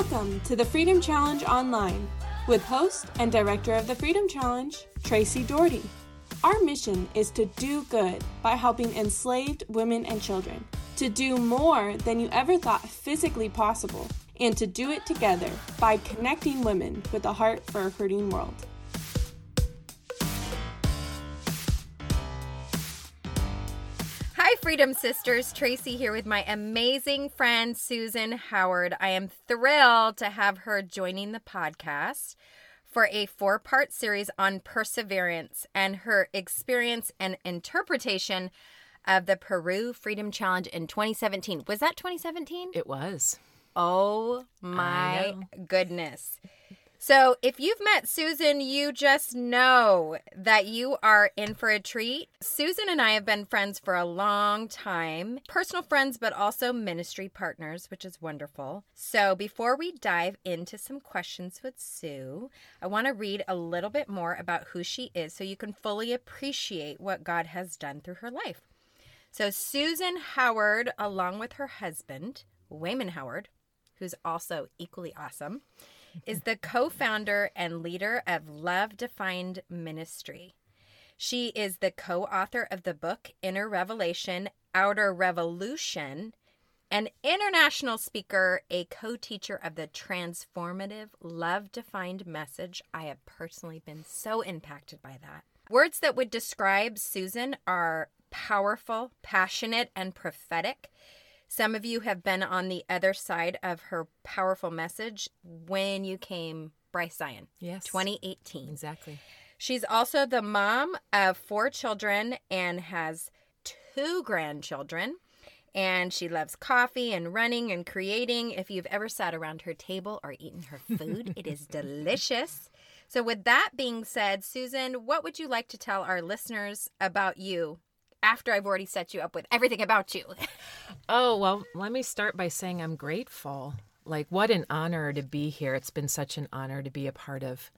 Welcome to the Freedom Challenge Online with host and director of the Freedom Challenge, Tracy Doherty. Our mission is to do good by helping enslaved women and children, to do more than you ever thought physically possible, and to do it together by connecting women with a heart for a hurting world. Hi, Freedom Sisters. Tracy here with my amazing friend, Susan Howard. I am thrilled to have her joining the podcast for a four part series on perseverance and her experience and interpretation of the Peru Freedom Challenge in 2017. Was that 2017? It was. Oh my goodness. So, if you've met Susan, you just know that you are in for a treat. Susan and I have been friends for a long time, personal friends, but also ministry partners, which is wonderful. So, before we dive into some questions with Sue, I want to read a little bit more about who she is so you can fully appreciate what God has done through her life. So, Susan Howard, along with her husband, Wayman Howard, who's also equally awesome, is the co founder and leader of Love Defined Ministry. She is the co author of the book Inner Revelation, Outer Revolution, an international speaker, a co teacher of the transformative love defined message. I have personally been so impacted by that. Words that would describe Susan are powerful, passionate, and prophetic. Some of you have been on the other side of her powerful message when you came Bryce Zion. Yes. 2018. Exactly. She's also the mom of four children and has two grandchildren. And she loves coffee and running and creating. If you've ever sat around her table or eaten her food, it is delicious. So, with that being said, Susan, what would you like to tell our listeners about you after I've already set you up with everything about you? Oh, well, let me start by saying I'm grateful. Like, what an honor to be here. It's been such an honor to be a part of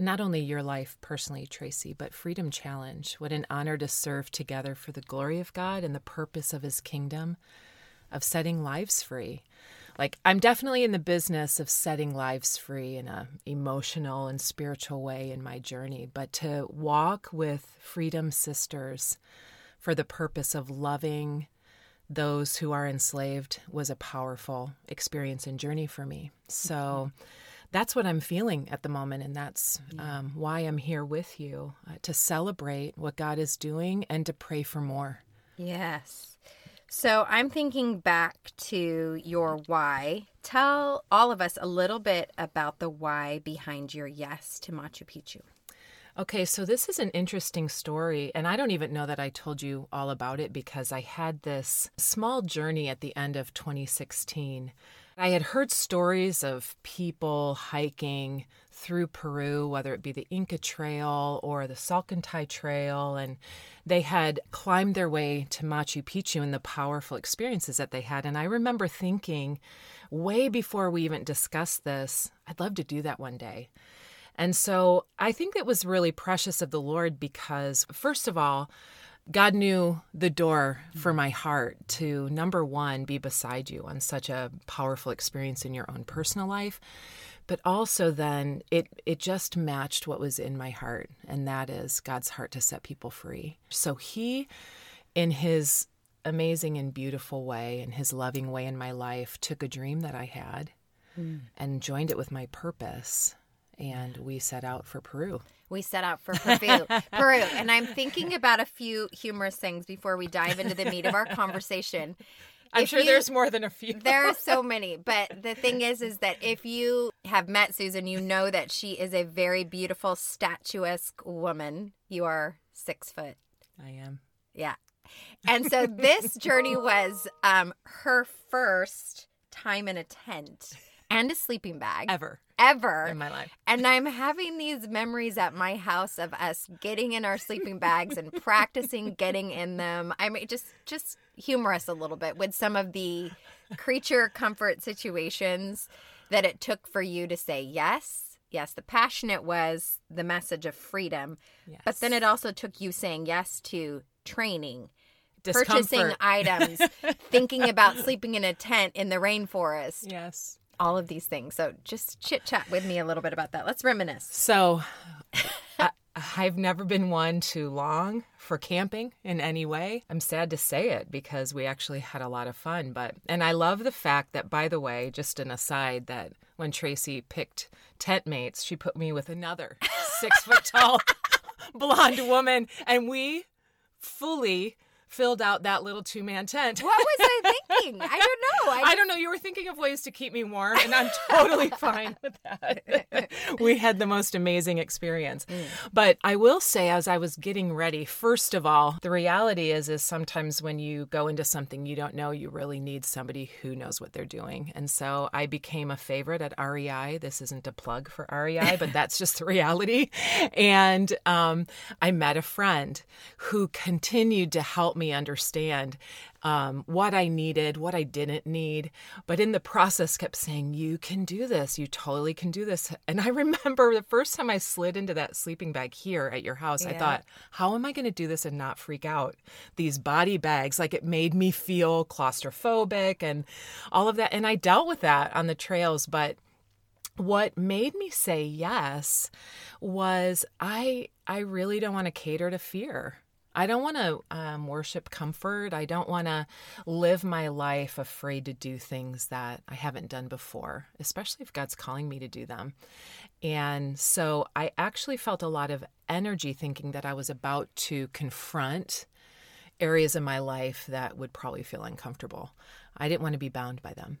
not only your life personally, Tracy, but Freedom Challenge. What an honor to serve together for the glory of God and the purpose of His kingdom, of setting lives free. Like, I'm definitely in the business of setting lives free in a emotional and spiritual way in my journey, but to walk with Freedom Sisters for the purpose of loving those who are enslaved was a powerful experience and journey for me. So that's what I'm feeling at the moment. And that's um, why I'm here with you uh, to celebrate what God is doing and to pray for more. Yes. So I'm thinking back to your why. Tell all of us a little bit about the why behind your yes to Machu Picchu. Okay, so this is an interesting story, and I don't even know that I told you all about it because I had this small journey at the end of 2016. I had heard stories of people hiking through Peru, whether it be the Inca Trail or the Salcantay Trail, and they had climbed their way to Machu Picchu and the powerful experiences that they had. And I remember thinking, way before we even discussed this, I'd love to do that one day. And so I think it was really precious of the Lord because, first of all, God knew the door for my heart to number one, be beside you on such a powerful experience in your own personal life. But also, then it, it just matched what was in my heart, and that is God's heart to set people free. So, He, in His amazing and beautiful way, and His loving way in my life, took a dream that I had mm. and joined it with my purpose and we set out for Peru. We set out for Peru. Peru. And I'm thinking about a few humorous things before we dive into the meat of our conversation. I'm if sure you, there's more than a few. there are so many, but the thing is is that if you have met Susan, you know that she is a very beautiful statuesque woman. You are 6 foot. I am. Yeah. And so this journey was um her first time in a tent and a sleeping bag ever ever in my life. And I'm having these memories at my house of us getting in our sleeping bags and practicing getting in them. I mean just just humor us a little bit with some of the creature comfort situations that it took for you to say yes. Yes, the passionate was the message of freedom. Yes. But then it also took you saying yes to training Discomfort. purchasing items, thinking about sleeping in a tent in the rainforest. Yes all of these things. So just chit chat with me a little bit about that. Let's reminisce. So I, I've never been one to long for camping in any way. I'm sad to say it because we actually had a lot of fun. But, and I love the fact that, by the way, just an aside, that when Tracy picked tent mates, she put me with another six foot tall blonde woman, and we fully filled out that little two man tent. What was I thinking? I don't know. I, I, don't know. You were thinking of ways to keep me warm, and I'm totally fine with that. we had the most amazing experience. Mm. But I will say, as I was getting ready, first of all, the reality is, is sometimes when you go into something you don't know, you really need somebody who knows what they're doing. And so I became a favorite at REI. This isn't a plug for REI, but that's just the reality. And um, I met a friend who continued to help me understand um, what I needed, what I didn't need, but in the process kept saying, You can do this. You totally can do this. And I remember the first time I slid into that sleeping bag here at your house, yeah. I thought, How am I going to do this and not freak out? These body bags, like it made me feel claustrophobic and all of that. And I dealt with that on the trails, but what made me say yes was I I really don't want to cater to fear. I don't want to um, worship comfort. I don't want to live my life afraid to do things that I haven't done before, especially if God's calling me to do them. And so I actually felt a lot of energy thinking that I was about to confront areas in my life that would probably feel uncomfortable. I didn't want to be bound by them.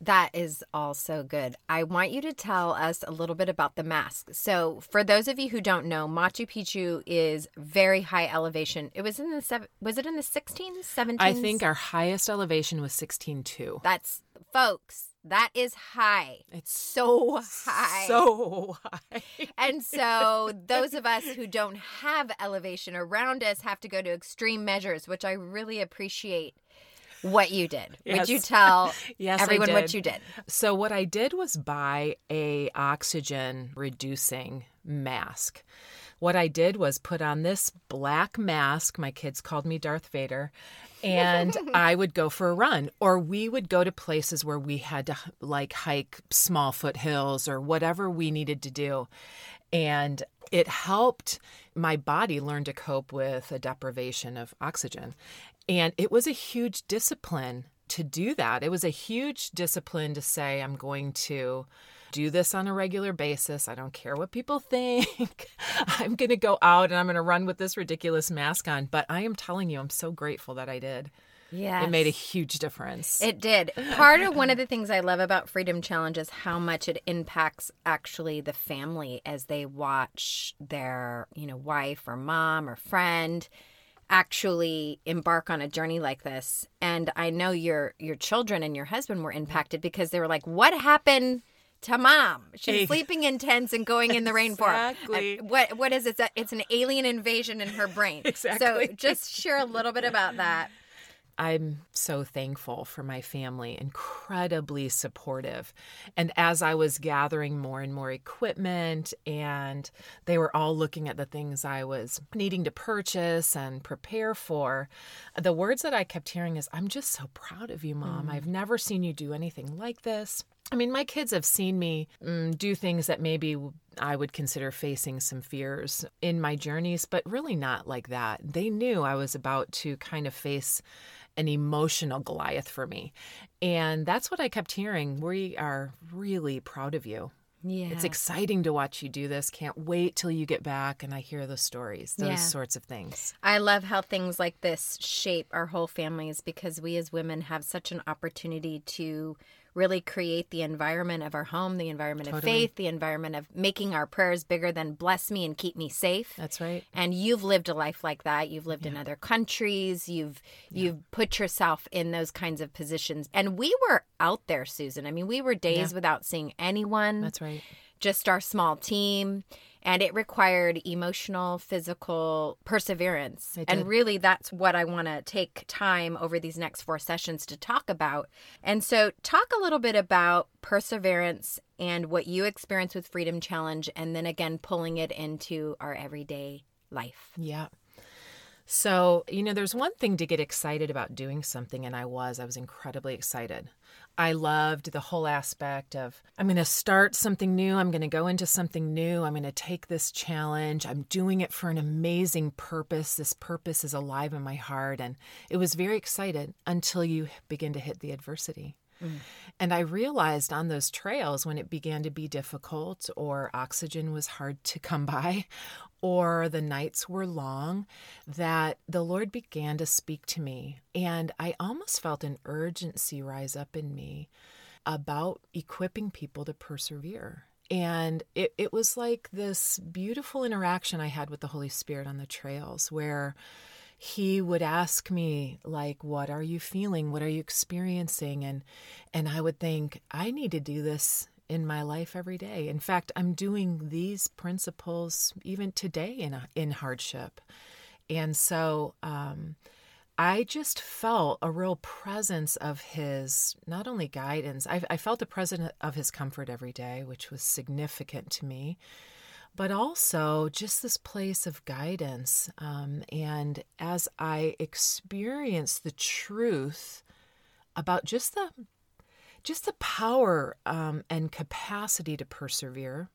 That is all so good. I want you to tell us a little bit about the mask. So, for those of you who don't know, Machu Picchu is very high elevation. It was in the seven, was it in the 16s, 17s? I think our highest elevation was 16.2. That's folks. That is high. It's so high. So high. and so those of us who don't have elevation around us have to go to extreme measures, which I really appreciate what you did. Yes. Would you tell yes, everyone what you did? So what I did was buy a oxygen reducing mask. What I did was put on this black mask. My kids called me Darth Vader. And I would go for a run, or we would go to places where we had to like hike small foothills or whatever we needed to do. And it helped my body learn to cope with a deprivation of oxygen. And it was a huge discipline to do that. It was a huge discipline to say, I'm going to do this on a regular basis. I don't care what people think. I'm going to go out and I'm going to run with this ridiculous mask on. But I am telling you, I'm so grateful that I did. Yeah. It made a huge difference. It did. Part of one of the things I love about Freedom Challenge is how much it impacts actually the family as they watch their, you know, wife or mom or friend actually embark on a journey like this. And i know your your children and your husband were impacted because they were like what happened to mom? She's hey. sleeping in tents and going in the rainforest exactly. what what is it it's an alien invasion in her brain. Exactly. So just share a little bit about that I'm so thankful for my family, incredibly supportive. And as I was gathering more and more equipment, and they were all looking at the things I was needing to purchase and prepare for, the words that I kept hearing is, I'm just so proud of you, mom. Mm. I've never seen you do anything like this. I mean, my kids have seen me mm, do things that maybe I would consider facing some fears in my journeys, but really not like that. They knew I was about to kind of face an emotional Goliath for me. And that's what I kept hearing. We are really proud of you. Yeah. It's exciting to watch you do this. Can't wait till you get back and I hear the stories, those yeah. sorts of things. I love how things like this shape our whole families because we as women have such an opportunity to really create the environment of our home, the environment totally. of faith, the environment of making our prayers bigger than bless me and keep me safe. That's right. And you've lived a life like that. You've lived yeah. in other countries. You've yeah. you've put yourself in those kinds of positions. And we were out there, Susan. I mean, we were days yeah. without seeing anyone. That's right. Just our small team and it required emotional, physical perseverance. And really, that's what I want to take time over these next four sessions to talk about. And so, talk a little bit about perseverance and what you experience with Freedom Challenge, and then again, pulling it into our everyday life. Yeah. So, you know, there's one thing to get excited about doing something, and I was. I was incredibly excited. I loved the whole aspect of I'm going to start something new. I'm going to go into something new. I'm going to take this challenge. I'm doing it for an amazing purpose. This purpose is alive in my heart. And it was very excited until you begin to hit the adversity. Mm. And I realized on those trails when it began to be difficult, or oxygen was hard to come by, or the nights were long, that the Lord began to speak to me. And I almost felt an urgency rise up in me about equipping people to persevere. And it, it was like this beautiful interaction I had with the Holy Spirit on the trails where he would ask me like what are you feeling? What are you experiencing? And and i would think i need to do this in my life every day. In fact i'm doing these principles even today in in hardship. And so um, I just felt a real presence of his, not only guidance, I, I felt the presence of his comfort every day, which was significant to me but also just this place of guidance. Um, and as I experience the truth about just the just the power um, and capacity to persevere,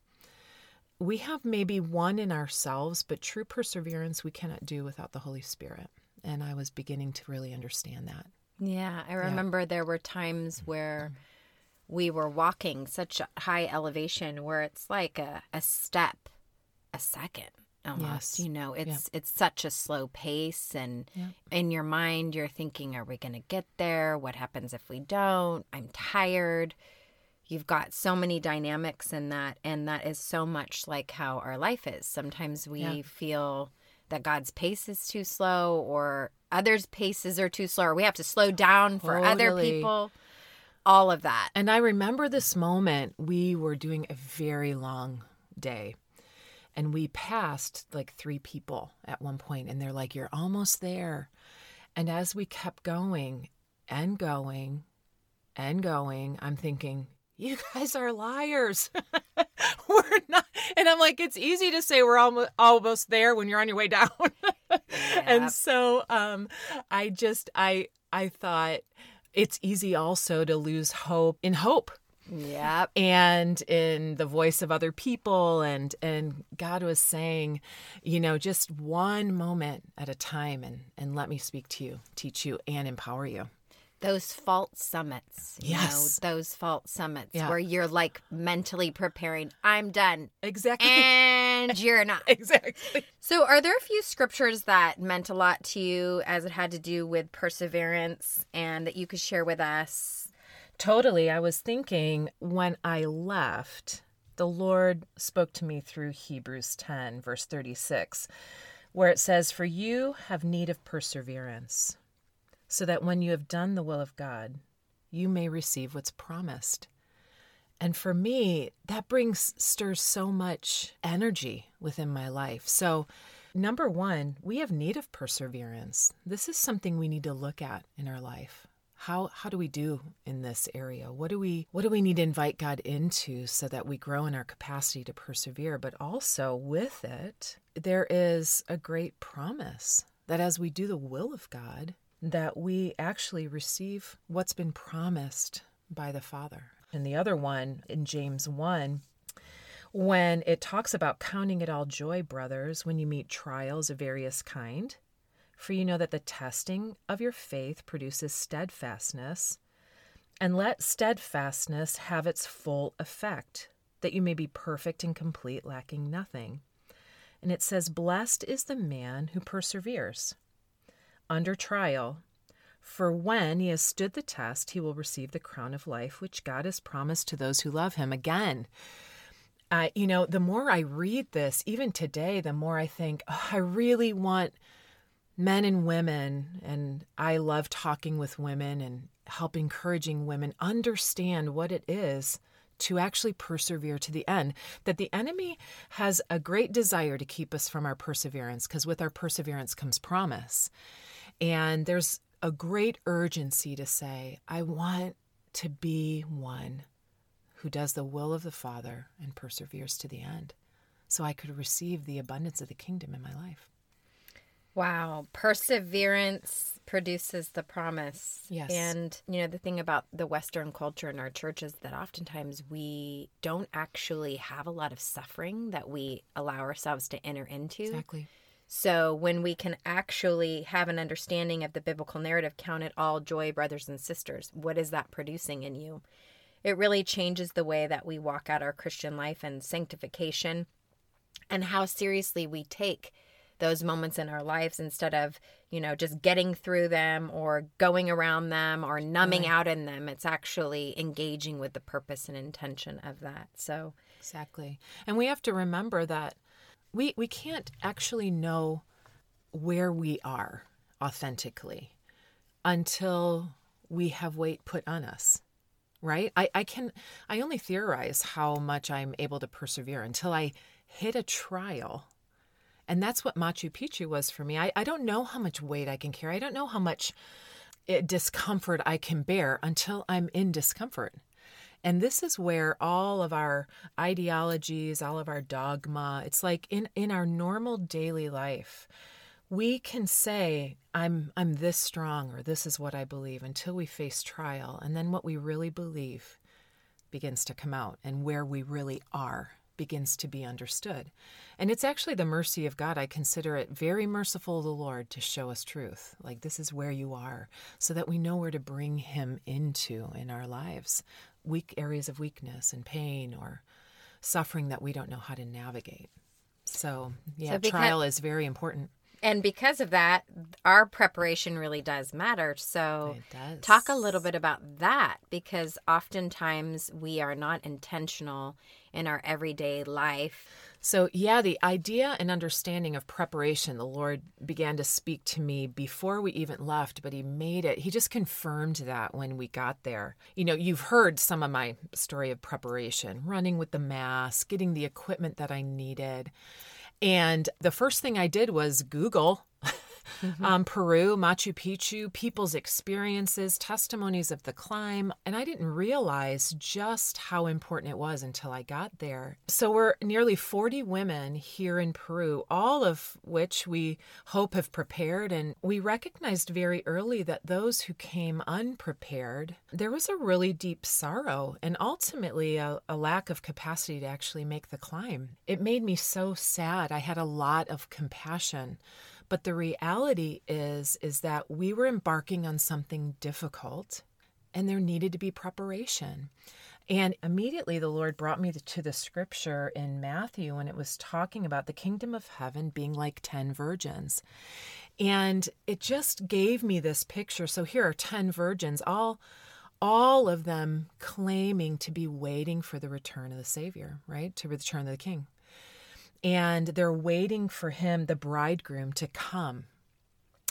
we have maybe one in ourselves, but true perseverance we cannot do without the Holy Spirit. And I was beginning to really understand that. Yeah, I remember yeah. there were times where we were walking such high elevation where it's like a, a step a second almost yes. you know it's it's such a slow pace and in your mind you're thinking are we going to get there? What happens if we don't? I'm tired. You've got so many dynamics in that and that is so much like how our life is. Sometimes we yeah. feel that god's pace is too slow or others paces are too slow or we have to slow down for totally. other people. All of that. And i remember this moment we were doing a very long day and we passed like three people at one point, and they're like, You're almost there. And as we kept going and going and going, I'm thinking, You guys are liars. we're not. And I'm like, It's easy to say we're almost, almost there when you're on your way down. And so um, I just, I, I thought, it's easy also to lose hope in hope Yep. And in the voice of other people and and God was saying, you know, just one moment at a time and and let me speak to you, teach you and empower you. Those false summits. yes. Know, those false summits yeah. where you're like mentally preparing, I'm done. Exactly. And you're not. exactly. So are there a few scriptures that meant a lot to you as it had to do with perseverance and that you could share with us? Totally. I was thinking when I left, the Lord spoke to me through Hebrews 10, verse 36, where it says, For you have need of perseverance, so that when you have done the will of God, you may receive what's promised. And for me, that brings, stirs so much energy within my life. So, number one, we have need of perseverance. This is something we need to look at in our life how how do we do in this area? What do we what do we need to invite god into so that we grow in our capacity to persevere? But also with it there is a great promise that as we do the will of god that we actually receive what's been promised by the father. And the other one in james 1 when it talks about counting it all joy brothers when you meet trials of various kind for you know that the testing of your faith produces steadfastness. And let steadfastness have its full effect, that you may be perfect and complete, lacking nothing. And it says, Blessed is the man who perseveres under trial, for when he has stood the test, he will receive the crown of life which God has promised to those who love him. Again, uh, you know, the more I read this, even today, the more I think, oh, I really want men and women, and I love talking with women and help encouraging women understand what it is to actually persevere to the end. That the enemy has a great desire to keep us from our perseverance because with our perseverance comes promise. And there's a great urgency to say, I want to be one who does the will of the Father and perseveres to the end so I could receive the abundance of the kingdom in my life. Wow. Perseverance produces the promise. Yes. And, you know, the thing about the Western culture in our church is that oftentimes we don't actually have a lot of suffering that we allow ourselves to enter into. Exactly. So when we can actually have an understanding of the biblical narrative, count it all joy, brothers and sisters, what is that producing in you? It really changes the way that we walk out our Christian life and sanctification and how seriously we take those moments in our lives instead of, you know, just getting through them or going around them or numbing Right. out in them. It's actually engaging with the purpose and intention of that. So, Exactly. And we have to remember that we we can't actually know where we are authentically until we have weight put on us. Right? I, I can I only theorize how much I'm able to persevere until I hit a trial. And that's what Machu Picchu was for me. I, I don't know how much weight I can carry. I don't know how much eh, discomfort I can bear until I'm in discomfort. And this is where all of our ideologies, all of our dogma, it's like in, in our normal daily life, we can say, I'm I'm this strong or this is what I believe until we face trial. And then what we really believe begins to come out and where we really are begins to be understood. And it's actually the mercy of God. I consider it very merciful of the Lord to show us truth. Like this is where you are, so that we know where to bring him into in our lives. Weak areas of weakness and pain or suffering that we don't know how to navigate. So, yeah, So because- trial is very important. and because of that, our preparation really does matter. So, does. talk a little bit about that because oftentimes we are not intentional in our everyday life. So, yeah, the idea and understanding of preparation, the Lord began to speak to me before we even left, but He made it, He just confirmed that when we got there. You know, you've heard some of my story of preparation running with the mask, getting the equipment that I needed. And the first thing I did was Google um, Peru, Machu Picchu, people's experiences, testimonies of the climb. And I didn't realize just how important it was until I got there. So we're nearly 40 women here in Peru, all of which we hope have prepared. And we recognized very early that those who came unprepared, there was a really deep sorrow and ultimately a, a lack of capacity to actually make the climb. It made me so sad. I had a lot of compassion. But the reality is is that we were embarking on something difficult and there needed to be preparation. And immediately the Lord brought me to the scripture in Matthew when it was talking about the kingdom of heaven being like 10 virgins. And it just gave me this picture. So here are 10 virgins, all all of them claiming to be waiting for the return of the Savior, right? To return of the King and they're waiting for him, the bridegroom, to come.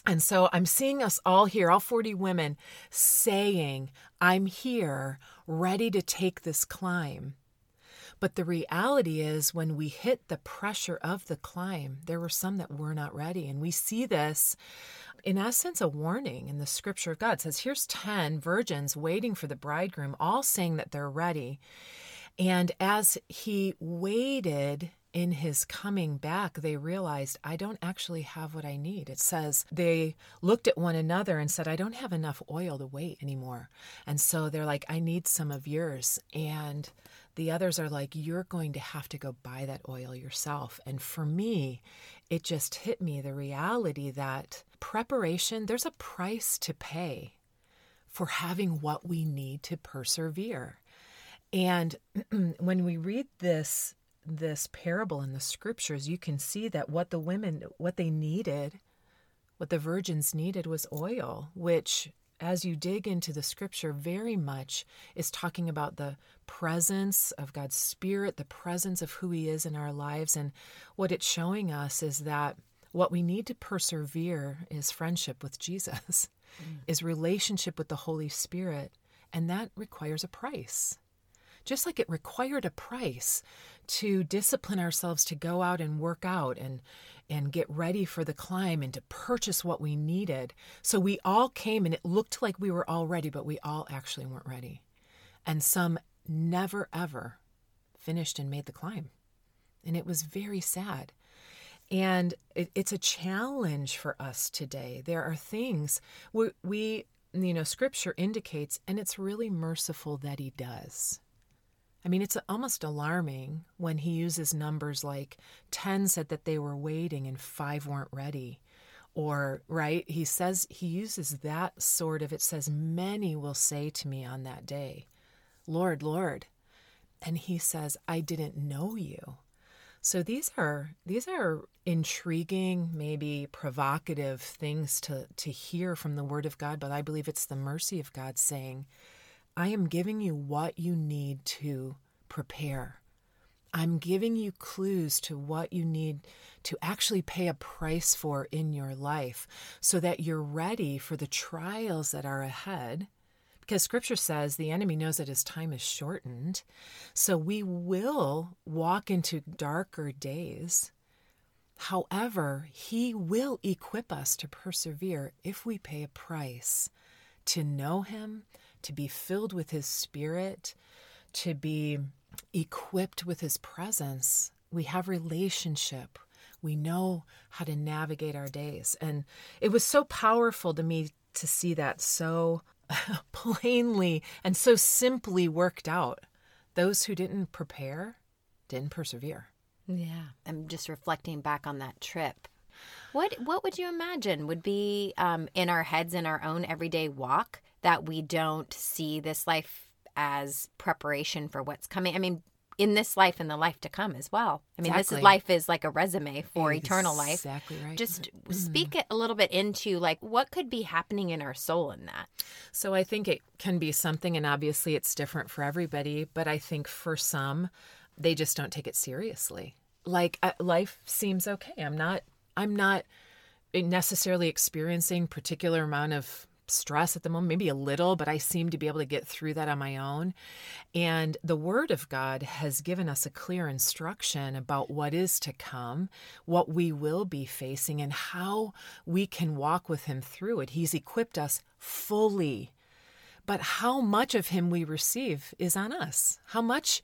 And so I'm seeing us all here, all 40 women, saying, I'm here, ready to take this climb. But the reality is, when we hit the pressure of the climb, there were some that were not ready. And we see this, in essence, a warning in the scripture of God. It says, Here's 10 virgins waiting for the bridegroom, all saying that they're ready. And as he waited in his coming back, they realized, I don't actually have what I need. It says they looked at one another and said, I don't have enough oil to wait anymore. And so they're like, I need some of yours. And the others are like, You're going to have to go buy that oil yourself. And for me, it just hit me the reality that preparation, there's a price to pay for having what we need to persevere. And when we read this this parable in the scriptures, you can see that what the women what they needed, what the virgins needed was oil, which as you dig into the scripture very much is talking about the presence of God's spirit, the presence of who he is in our lives. And what it's showing us is that what we need to persevere is friendship with Jesus, mm. is relationship with the Holy Spirit, and that requires a price. Just like it required a price to discipline ourselves to go out and work out and and get ready for the climb and to purchase what we needed. So we all came and it looked like we were all ready, but we all actually weren't ready. And some never ever finished and made the climb. And it was very sad. And it, it's a challenge for us today. There are things we, we, you know, scripture indicates, and it's really merciful that he does. I mean, it's almost alarming when he uses numbers like 10 said that they were waiting and five weren't ready. Or, right, he says, he uses that sort of, it says, many will say to me on that day, Lord, Lord. And he says, I didn't know you. So these are these are intriguing, maybe provocative things to to hear from the word of God, but I believe it's the mercy of God saying, I am giving you what you need to prepare. I'm giving you clues to what you need to actually pay a price for in your life so that you're ready for the trials that are ahead. Because scripture says the enemy knows that his time is shortened. So we will walk into darker days. However, he will equip us to persevere if we pay a price to know him, to be filled with His Spirit, to be equipped with His presence. We have relationship. We know how to navigate our days. And it was so powerful to me to see that so plainly and so simply worked out. Those who didn't prepare didn't persevere. Yeah. I'm just reflecting back on that trip. What what would you imagine would be um, in our heads in our own everyday walk that we don't see this life as preparation for what's coming. I mean, in this life and the life to come as well. I mean, exactly. this is life is like a resume for exactly eternal life. Exactly right. Just mm-hmm. speak it a little bit into like what could be happening in our soul in that. So I think it can be something, and obviously it's different for everybody. But I think for some, they just don't take it seriously. Like uh, life seems okay. I'm not. I'm not necessarily experiencing particular amount of stress at the moment, maybe a little, but I seem to be able to get through that on my own. And the Word of God has given us a clear instruction about what is to come, what we will be facing, and how we can walk with Him through it. He's equipped us fully. But how much of Him we receive is on us. How much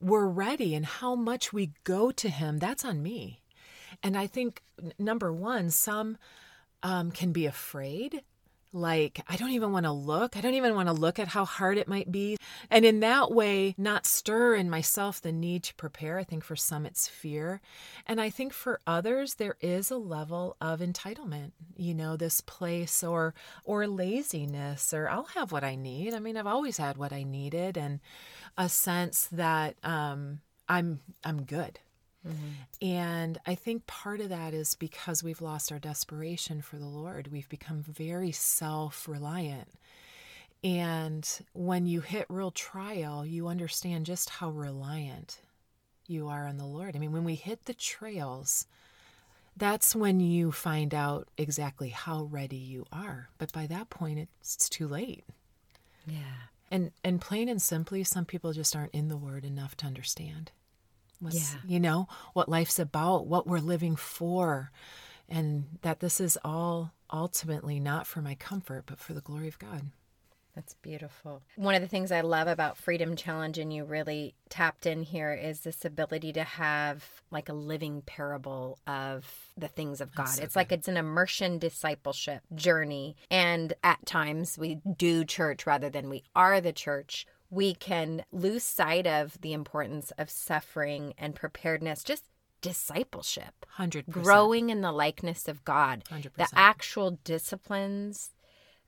we're ready and how much we go to Him, that's on me. And I think, number one, some um, can be afraid like I don't even want to look. I don't even want to look at how hard it might be. And in that way, not stir in myself the need to prepare. I think for some it's fear. And I think for others there is a level of entitlement, you know, this place or or laziness or I'll have what I need. I mean, I've always had what I needed and a sense that um I'm I'm good. Mm-hmm. And I think part of that is because we've lost our desperation for the Lord. We've become very self reliant. And when you hit real trial, you understand just how reliant you are on the Lord. I mean, when we hit the trails, that's when you find out exactly how ready you are. But by that point, it's too late. Yeah. And and plain and simply, some people just aren't in the Word enough to understand was, yeah. you know, what life's about, what we're living for, and that this is all ultimately not for my comfort, but for the glory of God. That's beautiful. One of the things I love about Freedom Challenge, and you really tapped in here, is this ability to have like a living parable of the things of God. So it's good. like it's an immersion discipleship journey. And at times we do church rather than we are the church we can lose sight of the importance of suffering and preparedness, just discipleship. 100%. Growing in the likeness of God. 100%. The actual disciplines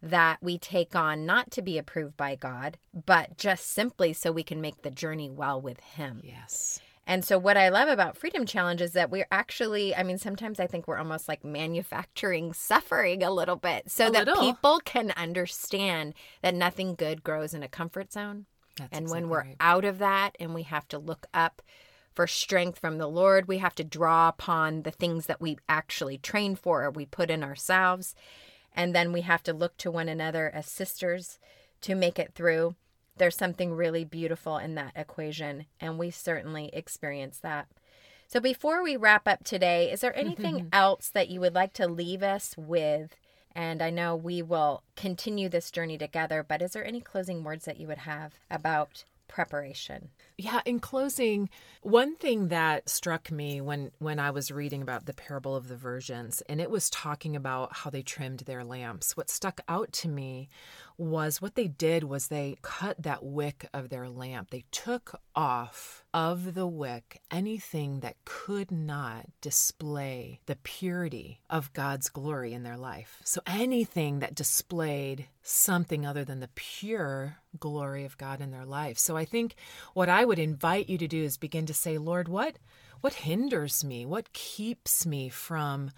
that we take on, not to be approved by God, but just simply so we can make the journey well with Him. Yes. And so, what I love about Freedom Challenge is that we're actually, I mean, sometimes I think we're almost like manufacturing suffering a little bit so a that little. people can understand that nothing good grows in a comfort zone. That's and exactly when we're right. out of that and we have to look up for strength from the Lord, we have to draw upon the things that we actually train for or we put in ourselves. And then we have to look to one another as sisters to make it through. There's something really beautiful in that equation, and we certainly experience that. So, before we wrap up today, is there anything else that you would like to leave us with and I know we will continue this journey together, but is there any closing words that you would have about preparation. Yeah, in closing, one thing that struck me when when I was reading about the parable of the virgins and it was talking about how they trimmed their lamps. What stuck out to me was what they did was they cut that wick of their lamp. They took off of the wick anything that could not display the purity of God's glory in their life. So anything that displayed something other than the pure glory of God in their life. So I think what I would invite you to do is begin to say, Lord, what what hinders me? What keeps me from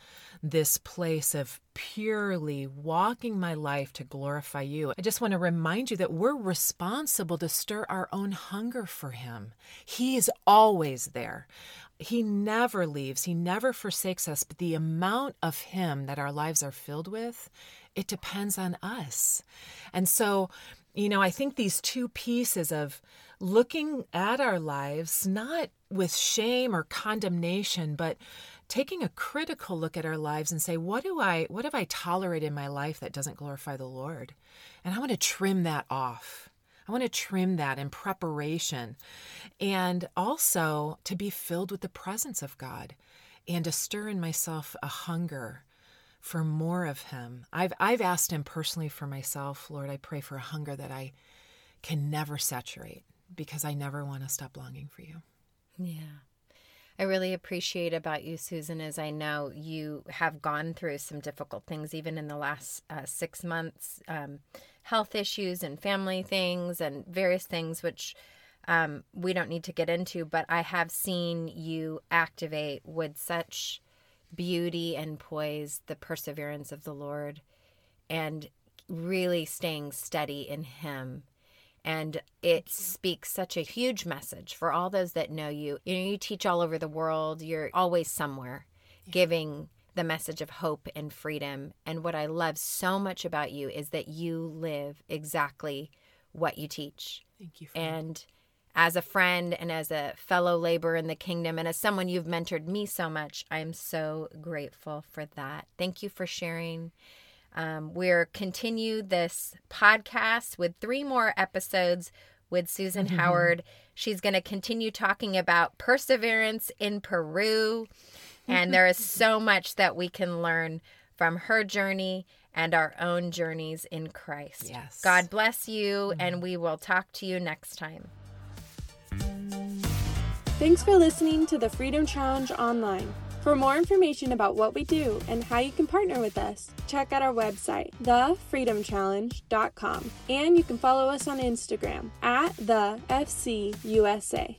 this place of purely walking my life to glorify you? I just want to remind you that we're responsible to stir our own hunger for Him. He is always there. He never leaves, He never forsakes us, but the amount of Him that our lives are filled with, it depends on us. And so, you know, I think these two pieces of looking at our lives, not with shame or condemnation, but taking a critical look at our lives and say, what do I, what have I tolerated in my life that doesn't glorify the Lord? And I want to trim that off. I want to trim that in preparation and also to be filled with the presence of God and to stir in myself a hunger for more of him. I've I've asked him personally for myself, Lord, I pray for a hunger that I can never saturate because I never want to stop longing for you. Yeah. I really appreciate about you, Susan, is I know you have gone through some difficult things, even in the last uh, six months um, health issues and family things and various things, which um, we don't need to get into. But I have seen you activate with such beauty and poise the perseverance of the Lord and really staying steady in Him and it speaks such a huge message for all those that know you. You know, you teach all over the world, you're always somewhere yeah. giving the message of hope and freedom. And what I love so much about you is that you live exactly what you teach. Thank you. and as a friend and as a fellow laborer in the kingdom and as someone you've mentored me so much, I'm so grateful for that. Thank you for sharing um, we're continue this podcast with three more episodes with Susan mm-hmm. Howard. She's going to continue talking about perseverance in Peru. And there is so much that we can learn from her journey and our own journeys in Christ. Yes. God bless you, mm-hmm. and we will talk to you next time. Thanks for listening to the Freedom Challenge Online. For more information about what we do and how you can partner with us, check out our website, thefreedomchallenge.com, and you can follow us on Instagram at the FCUSA.